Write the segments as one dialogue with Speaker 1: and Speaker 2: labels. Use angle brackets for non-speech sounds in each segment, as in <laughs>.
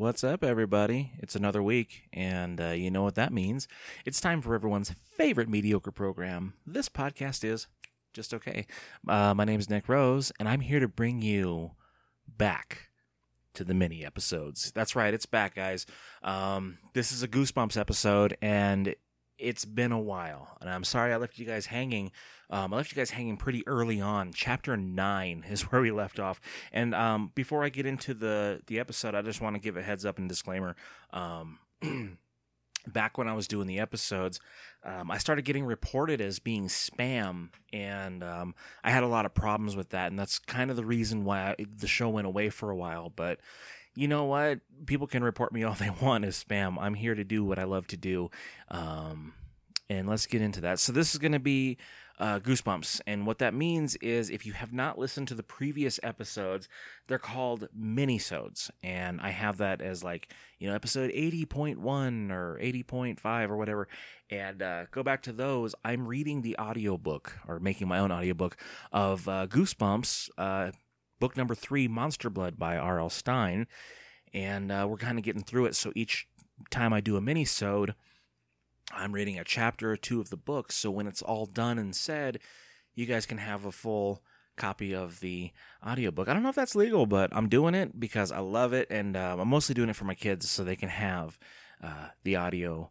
Speaker 1: What's up, everybody? It's another week, and uh, you know what that means. It's time for everyone's favorite mediocre program. This podcast is just okay. Uh, my name is Nick Rose, and I'm here to bring you back to the mini episodes. That's right, it's back, guys. Um, this is a Goosebumps episode, and it's been a while, and I'm sorry I left you guys hanging. Um, I left you guys hanging pretty early on. Chapter nine <laughs> is where we left off. And um, before I get into the the episode, I just want to give a heads up and disclaimer. Um, <clears throat> back when I was doing the episodes, um, I started getting reported as being spam, and um, I had a lot of problems with that, and that's kind of the reason why I, the show went away for a while. But you know what? People can report me all <laughs> they want as spam. I'm here to do what I love to do. Um, and let's get into that. So this is going to be uh, Goosebumps, and what that means is if you have not listened to the previous episodes, they're called minisodes, and I have that as like you know episode eighty point one or eighty point five or whatever. And uh, go back to those. I'm reading the audiobook or making my own audiobook of uh, Goosebumps, uh, book number three, Monster Blood by R.L. Stine, and uh, we're kind of getting through it. So each time I do a minisode I'm reading a chapter or two of the book, so when it's all done and said, you guys can have a full copy of the audiobook. I don't know if that's legal, but I'm doing it because I love it, and uh, I'm mostly doing it for my kids so they can have uh, the audio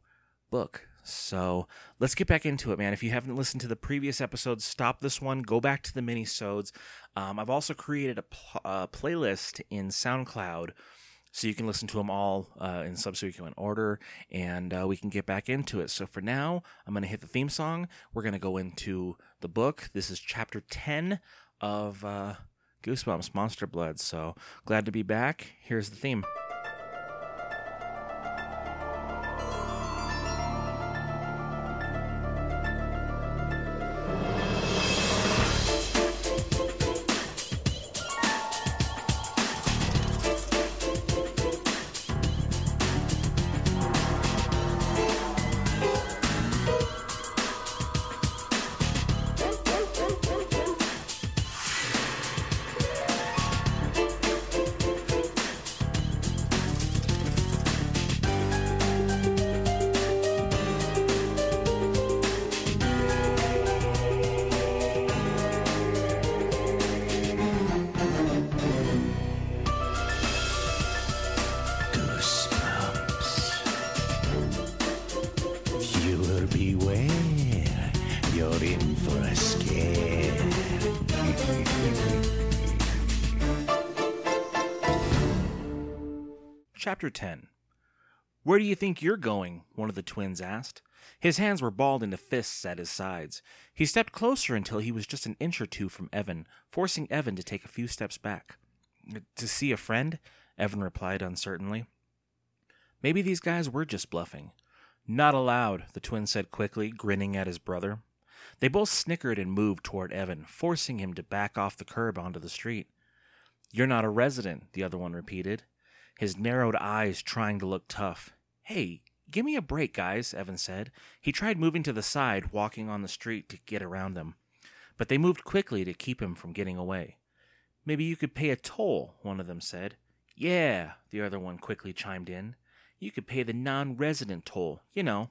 Speaker 1: book. So let's get back into it, man. If you haven't listened to the previous episodes, stop this one. Go back to the mini-sodes. Um, I've also created a pl- uh, playlist in SoundCloud so you can listen to them all uh, in subsequent order and uh, we can get back into it. So for now i'm going to hit the theme song. We're going to go into the book. This is chapter 10 of uh, goosebumps monster blood. So glad to be back. Here's the theme Chapter 10 Where do you think you're going? One of the twins asked. His hands were balled into fists at his sides. He stepped closer until he was just an inch or two from Evan, forcing Evan to take a few steps back. To see a friend? Evan replied uncertainly. Maybe these guys were just bluffing. Not allowed, the twin said quickly, grinning at his brother. They both snickered and moved toward Evan, forcing him to back off the curb onto the street. You're not a resident, the other one repeated, his narrowed eyes trying to look tough. Hey, give me a break, guys, Evan said. He tried moving to the side, walking on the street to get around them. But they moved quickly to keep him from getting away. Maybe you could pay a toll, one of them said. Yeah, the other one quickly chimed in. You could pay the non resident toll, you know,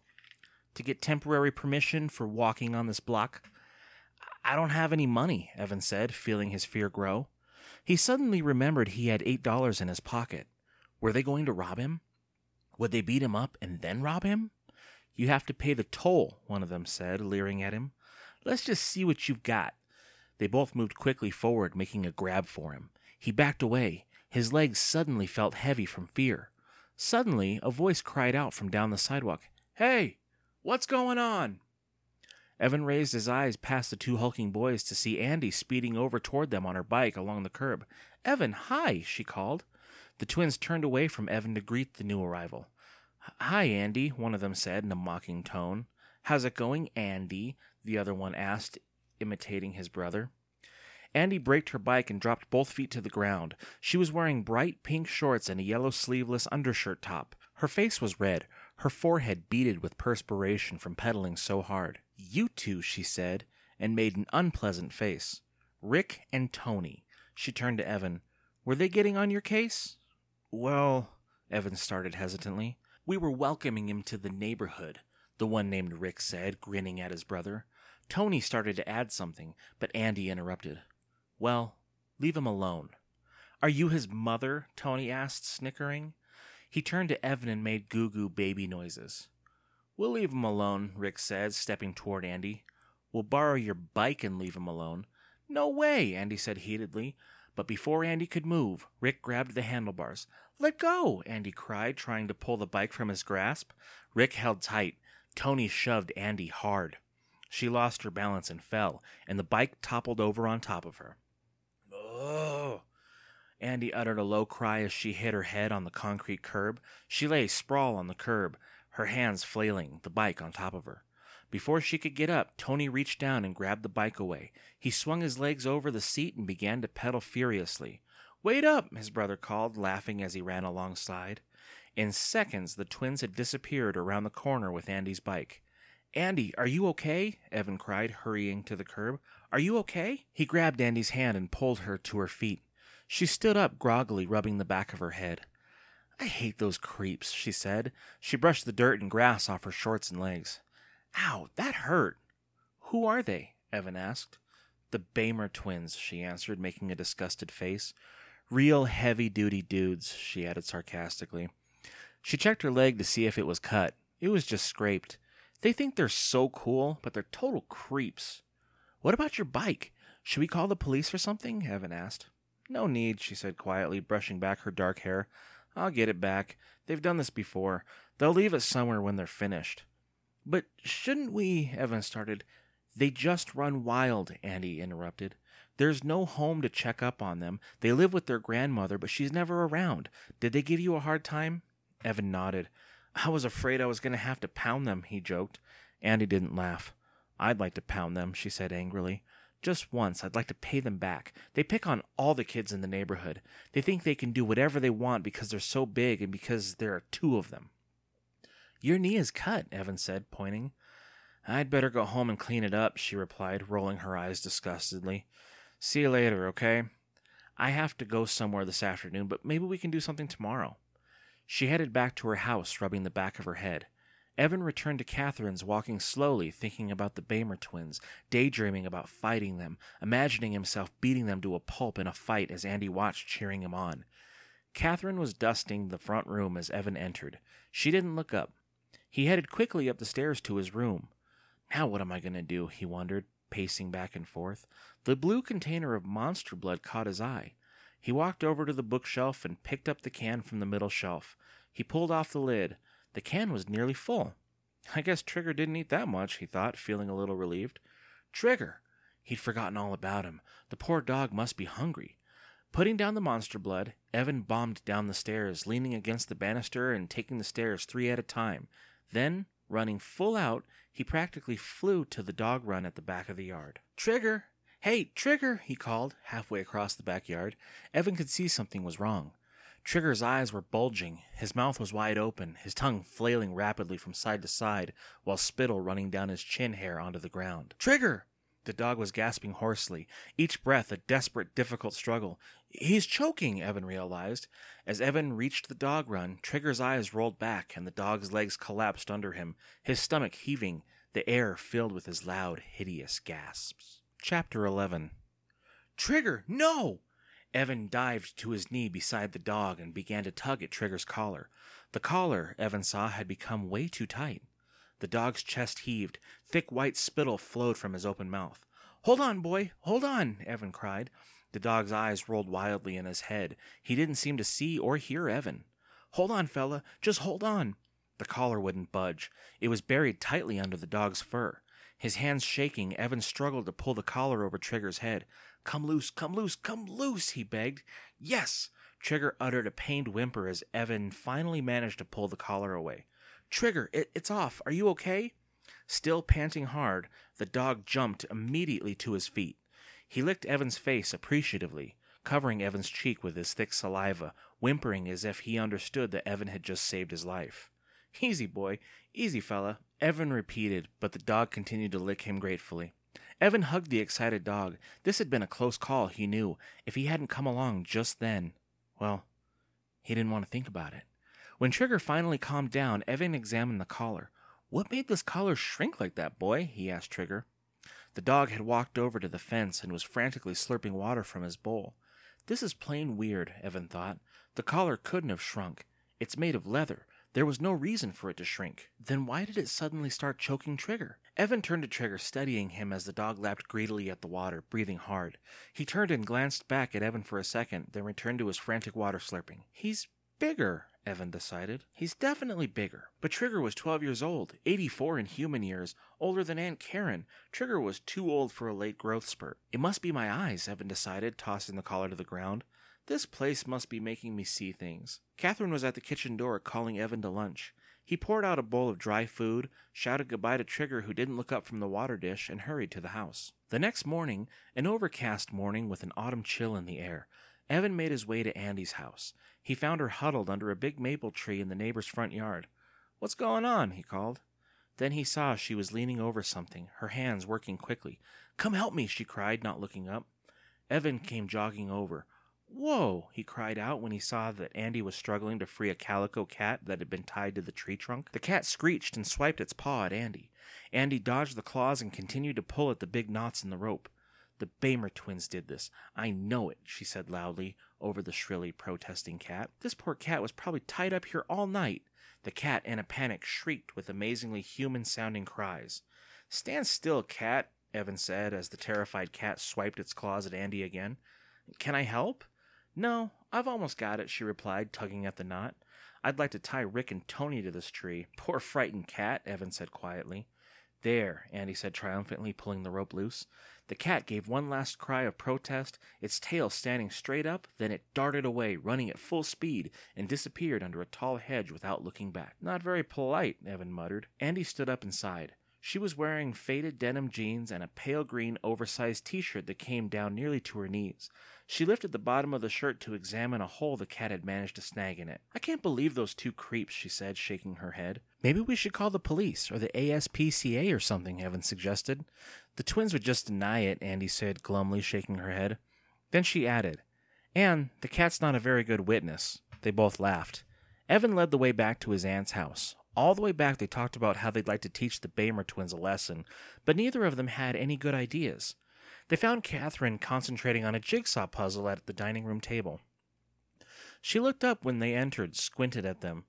Speaker 1: to get temporary permission for walking on this block. I don't have any money, Evan said, feeling his fear grow. He suddenly remembered he had eight dollars in his pocket. Were they going to rob him? Would they beat him up and then rob him? You have to pay the toll, one of them said, leering at him. Let's just see what you've got. They both moved quickly forward, making a grab for him. He backed away. His legs suddenly felt heavy from fear. Suddenly, a voice cried out from down the sidewalk Hey, what's going on? Evan raised his eyes past the two hulking boys to see Andy speeding over toward them on her bike along the curb. Evan, hi, she called. The twins turned away from Evan to greet the new arrival. Hi, Andy, one of them said in a mocking tone. How's it going, Andy? the other one asked, imitating his brother. Andy braked her bike and dropped both feet to the ground. She was wearing bright pink shorts and a yellow sleeveless undershirt top. Her face was red, her forehead beaded with perspiration from pedaling so hard. You two, she said, and made an unpleasant face. Rick and Tony. She turned to Evan. Were they getting on your case? Well, Evan started hesitantly. We were welcoming him to the neighborhood, the one named Rick said, grinning at his brother. Tony started to add something, but Andy interrupted. Well, leave him alone. Are you his mother? Tony asked, snickering. He turned to Evan and made goo goo baby noises. We'll leave him alone, Rick said, stepping toward Andy. We'll borrow your bike and leave him alone. No way, Andy said heatedly. But before Andy could move, Rick grabbed the handlebars. Let go, Andy cried, trying to pull the bike from his grasp. Rick held tight. Tony shoved Andy hard. She lost her balance and fell, and the bike toppled over on top of her. Oh! Andy uttered a low cry as she hit her head on the concrete curb. She lay sprawl on the curb, her hands flailing, the bike on top of her. Before she could get up, Tony reached down and grabbed the bike away. He swung his legs over the seat and began to pedal furiously. Wait up, his brother called, laughing as he ran alongside. In seconds, the twins had disappeared around the corner with Andy's bike. Andy, are you okay? Evan cried, hurrying to the curb. Are you okay? He grabbed Andy's hand and pulled her to her feet. She stood up groggily, rubbing the back of her head. I hate those creeps, she said. She brushed the dirt and grass off her shorts and legs. Ow, that hurt. Who are they? Evan asked. The Beymer twins, she answered, making a disgusted face. Real heavy duty dudes, she added sarcastically. She checked her leg to see if it was cut. It was just scraped. They think they're so cool, but they're total creeps. What about your bike? Should we call the police or something? Evan asked. No need, she said quietly, brushing back her dark hair. I'll get it back. They've done this before. They'll leave it somewhere when they're finished. But shouldn't we? Evan started. They just run wild, Andy interrupted. There's no home to check up on them. They live with their grandmother, but she's never around. Did they give you a hard time? Evan nodded. I was afraid I was going to have to pound them, he joked. Andy didn't laugh. I'd like to pound them, she said angrily. Just once, I'd like to pay them back. They pick on all the kids in the neighborhood. They think they can do whatever they want because they're so big and because there are two of them. Your knee is cut, Evan said, pointing. I'd better go home and clean it up, she replied, rolling her eyes disgustedly. See you later, okay? I have to go somewhere this afternoon, but maybe we can do something tomorrow. She headed back to her house, rubbing the back of her head. Evan returned to Kathryn's, walking slowly, thinking about the Beymer twins, daydreaming about fighting them, imagining himself beating them to a pulp in a fight as Andy watched, cheering him on. Kathryn was dusting the front room as Evan entered. She didn't look up. He headed quickly up the stairs to his room. Now what am I going to do? he wondered, pacing back and forth. The blue container of monster blood caught his eye. He walked over to the bookshelf and picked up the can from the middle shelf. He pulled off the lid. The can was nearly full. I guess Trigger didn't eat that much, he thought, feeling a little relieved. Trigger! He'd forgotten all about him. The poor dog must be hungry. Putting down the monster blood, Evan bombed down the stairs, leaning against the banister and taking the stairs three at a time. Then, running full out, he practically flew to the dog run at the back of the yard. Trigger! Hey, Trigger! he called, halfway across the backyard. Evan could see something was wrong. Trigger's eyes were bulging, his mouth was wide open, his tongue flailing rapidly from side to side, while spittle running down his chin hair onto the ground. Trigger! The dog was gasping hoarsely, each breath a desperate, difficult struggle. He's choking, Evan realized. As Evan reached the dog run, Trigger's eyes rolled back and the dog's legs collapsed under him, his stomach heaving, the air filled with his loud, hideous gasps. Chapter 11 Trigger, no! Evan dived to his knee beside the dog and began to tug at Trigger's collar. The collar, Evan saw, had become way too tight. The dog's chest heaved. Thick white spittle flowed from his open mouth. Hold on, boy, hold on, Evan cried. The dog's eyes rolled wildly in his head. He didn't seem to see or hear Evan. Hold on, fella, just hold on. The collar wouldn't budge. It was buried tightly under the dog's fur. His hands shaking, Evan struggled to pull the collar over Trigger's head. Come loose, come loose, come loose, he begged. Yes! Trigger uttered a pained whimper as Evan finally managed to pull the collar away. Trigger, it, it's off. Are you okay? Still panting hard, the dog jumped immediately to his feet. He licked Evan's face appreciatively, covering Evan's cheek with his thick saliva, whimpering as if he understood that Evan had just saved his life. Easy, boy. Easy, fella. Evan repeated, but the dog continued to lick him gratefully. Evan hugged the excited dog. This had been a close call, he knew. If he hadn't come along just then, well, he didn't want to think about it. When Trigger finally calmed down, Evan examined the collar. What made this collar shrink like that, boy? he asked Trigger. The dog had walked over to the fence and was frantically slurping water from his bowl. This is plain weird, Evan thought. The collar couldn't have shrunk. It's made of leather. There was no reason for it to shrink. Then why did it suddenly start choking Trigger? Evan turned to Trigger, studying him as the dog lapped greedily at the water, breathing hard. He turned and glanced back at Evan for a second, then returned to his frantic water slurping. He's bigger, Evan decided. He's definitely bigger. But Trigger was 12 years old, 84 in human years, older than Aunt Karen. Trigger was too old for a late growth spurt. It must be my eyes, Evan decided, tossing the collar to the ground. This place must be making me see things. Kathryn was at the kitchen door calling Evan to lunch. He poured out a bowl of dry food, shouted goodbye to Trigger, who didn't look up from the water dish, and hurried to the house. The next morning, an overcast morning with an autumn chill in the air, Evan made his way to Andy's house. He found her huddled under a big maple tree in the neighbor's front yard. What's going on? he called. Then he saw she was leaning over something, her hands working quickly. Come help me, she cried, not looking up. Evan came jogging over. Whoa! he cried out when he saw that Andy was struggling to free a calico cat that had been tied to the tree trunk. The cat screeched and swiped its paw at Andy. Andy dodged the claws and continued to pull at the big knots in the rope. The Beymer twins did this. I know it, she said loudly over the shrilly protesting cat. This poor cat was probably tied up here all night. The cat, in a panic, shrieked with amazingly human sounding cries. Stand still, cat, Evan said as the terrified cat swiped its claws at Andy again. Can I help? No, I've almost got it, she replied, tugging at the knot. I'd like to tie Rick and Tony to this tree. Poor frightened cat, Evan said quietly. There, Andy said triumphantly, pulling the rope loose. The cat gave one last cry of protest, its tail standing straight up, then it darted away, running at full speed, and disappeared under a tall hedge without looking back. Not very polite, Evan muttered. Andy stood up and sighed. She was wearing faded denim jeans and a pale green oversized t shirt that came down nearly to her knees. She lifted the bottom of the shirt to examine a hole the cat had managed to snag in it. I can't believe those two creeps, she said, shaking her head. Maybe we should call the police or the ASPCA or something, Evan suggested. The twins would just deny it, Andy said, glumly shaking her head. Then she added, And the cat's not a very good witness. They both laughed. Evan led the way back to his aunt's house. All the way back, they talked about how they'd like to teach the Beymer twins a lesson, but neither of them had any good ideas. They found Kathryn concentrating on a jigsaw puzzle at the dining room table. She looked up when they entered, squinted at them.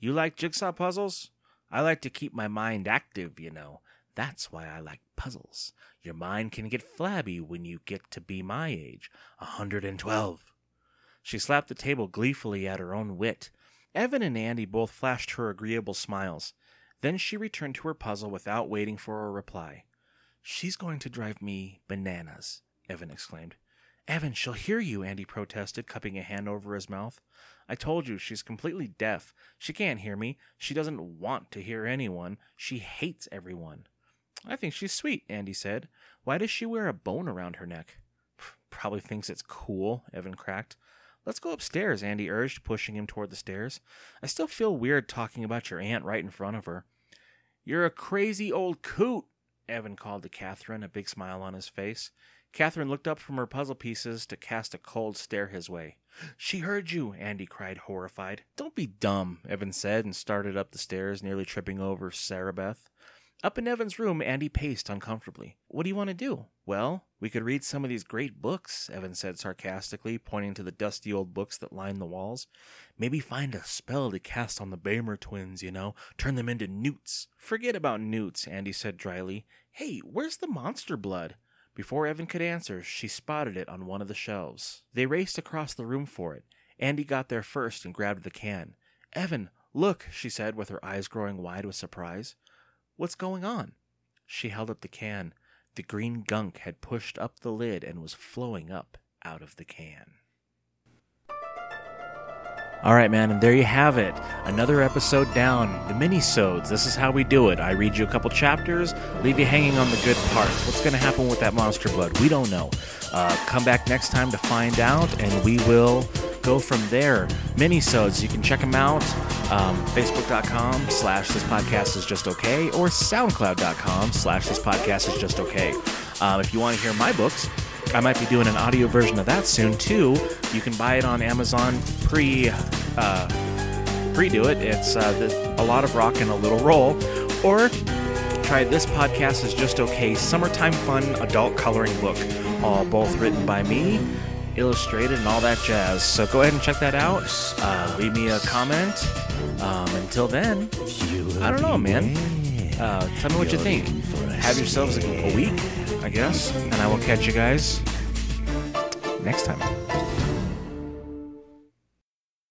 Speaker 1: You like jigsaw puzzles? I like to keep my mind active, you know. That's why I like puzzles. Your mind can get flabby when you get to be my age, a hundred and twelve. She slapped the table gleefully at her own wit. Evan and Andy both flashed her agreeable smiles. Then she returned to her puzzle without waiting for a reply. She's going to drive me bananas, Evan exclaimed. Evan, she'll hear you, Andy protested, cupping a hand over his mouth. I told you, she's completely deaf. She can't hear me. She doesn't want to hear anyone. She hates everyone. I think she's sweet, Andy said. Why does she wear a bone around her neck? Probably thinks it's cool, Evan cracked. Let's go upstairs, Andy urged, pushing him toward the stairs. I still feel weird talking about your aunt right in front of her. You're a crazy old coot, Evan called to Kathryn, a big smile on his face. Catherine looked up from her puzzle pieces to cast a cold stare his way. She heard you, Andy cried, horrified. Don't be dumb, Evan said, and started up the stairs, nearly tripping over Sarabeth. Up in Evan's room, Andy paced uncomfortably. What do you want to do? Well, we could read some of these great books, Evan said sarcastically, pointing to the dusty old books that lined the walls. Maybe find a spell to cast on the Beymer twins, you know, turn them into newts. Forget about newts, Andy said dryly. Hey, where's the monster blood? Before Evan could answer, she spotted it on one of the shelves. They raced across the room for it. Andy got there first and grabbed the can. Evan, look, she said with her eyes growing wide with surprise. What's going on? She held up the can. The green gunk had pushed up the lid and was flowing up out of the can. All right, man, and there you have it. Another episode down. The mini-sodes. This is how we do it. I read you a couple chapters, leave you hanging on the good parts. What's going to happen with that monster blood? We don't know. Uh, come back next time to find out, and we will go from there. Mini-sodes. You can check them out. Um, Facebook.com slash this podcast is just okay, or SoundCloud.com slash this podcast is just okay. Um, if you want to hear my books, I might be doing an audio version of that soon too. You can buy it on Amazon pre uh, redo it. It's uh, the, a lot of rock and a little roll. Or try this podcast is just okay. Summertime fun adult coloring book, all both written by me, illustrated, and all that jazz. So go ahead and check that out. Uh, leave me a comment. Um, until then, I don't know, man. Uh, tell me what you think. Have yourselves a, a week, I guess, and I will catch you guys next time.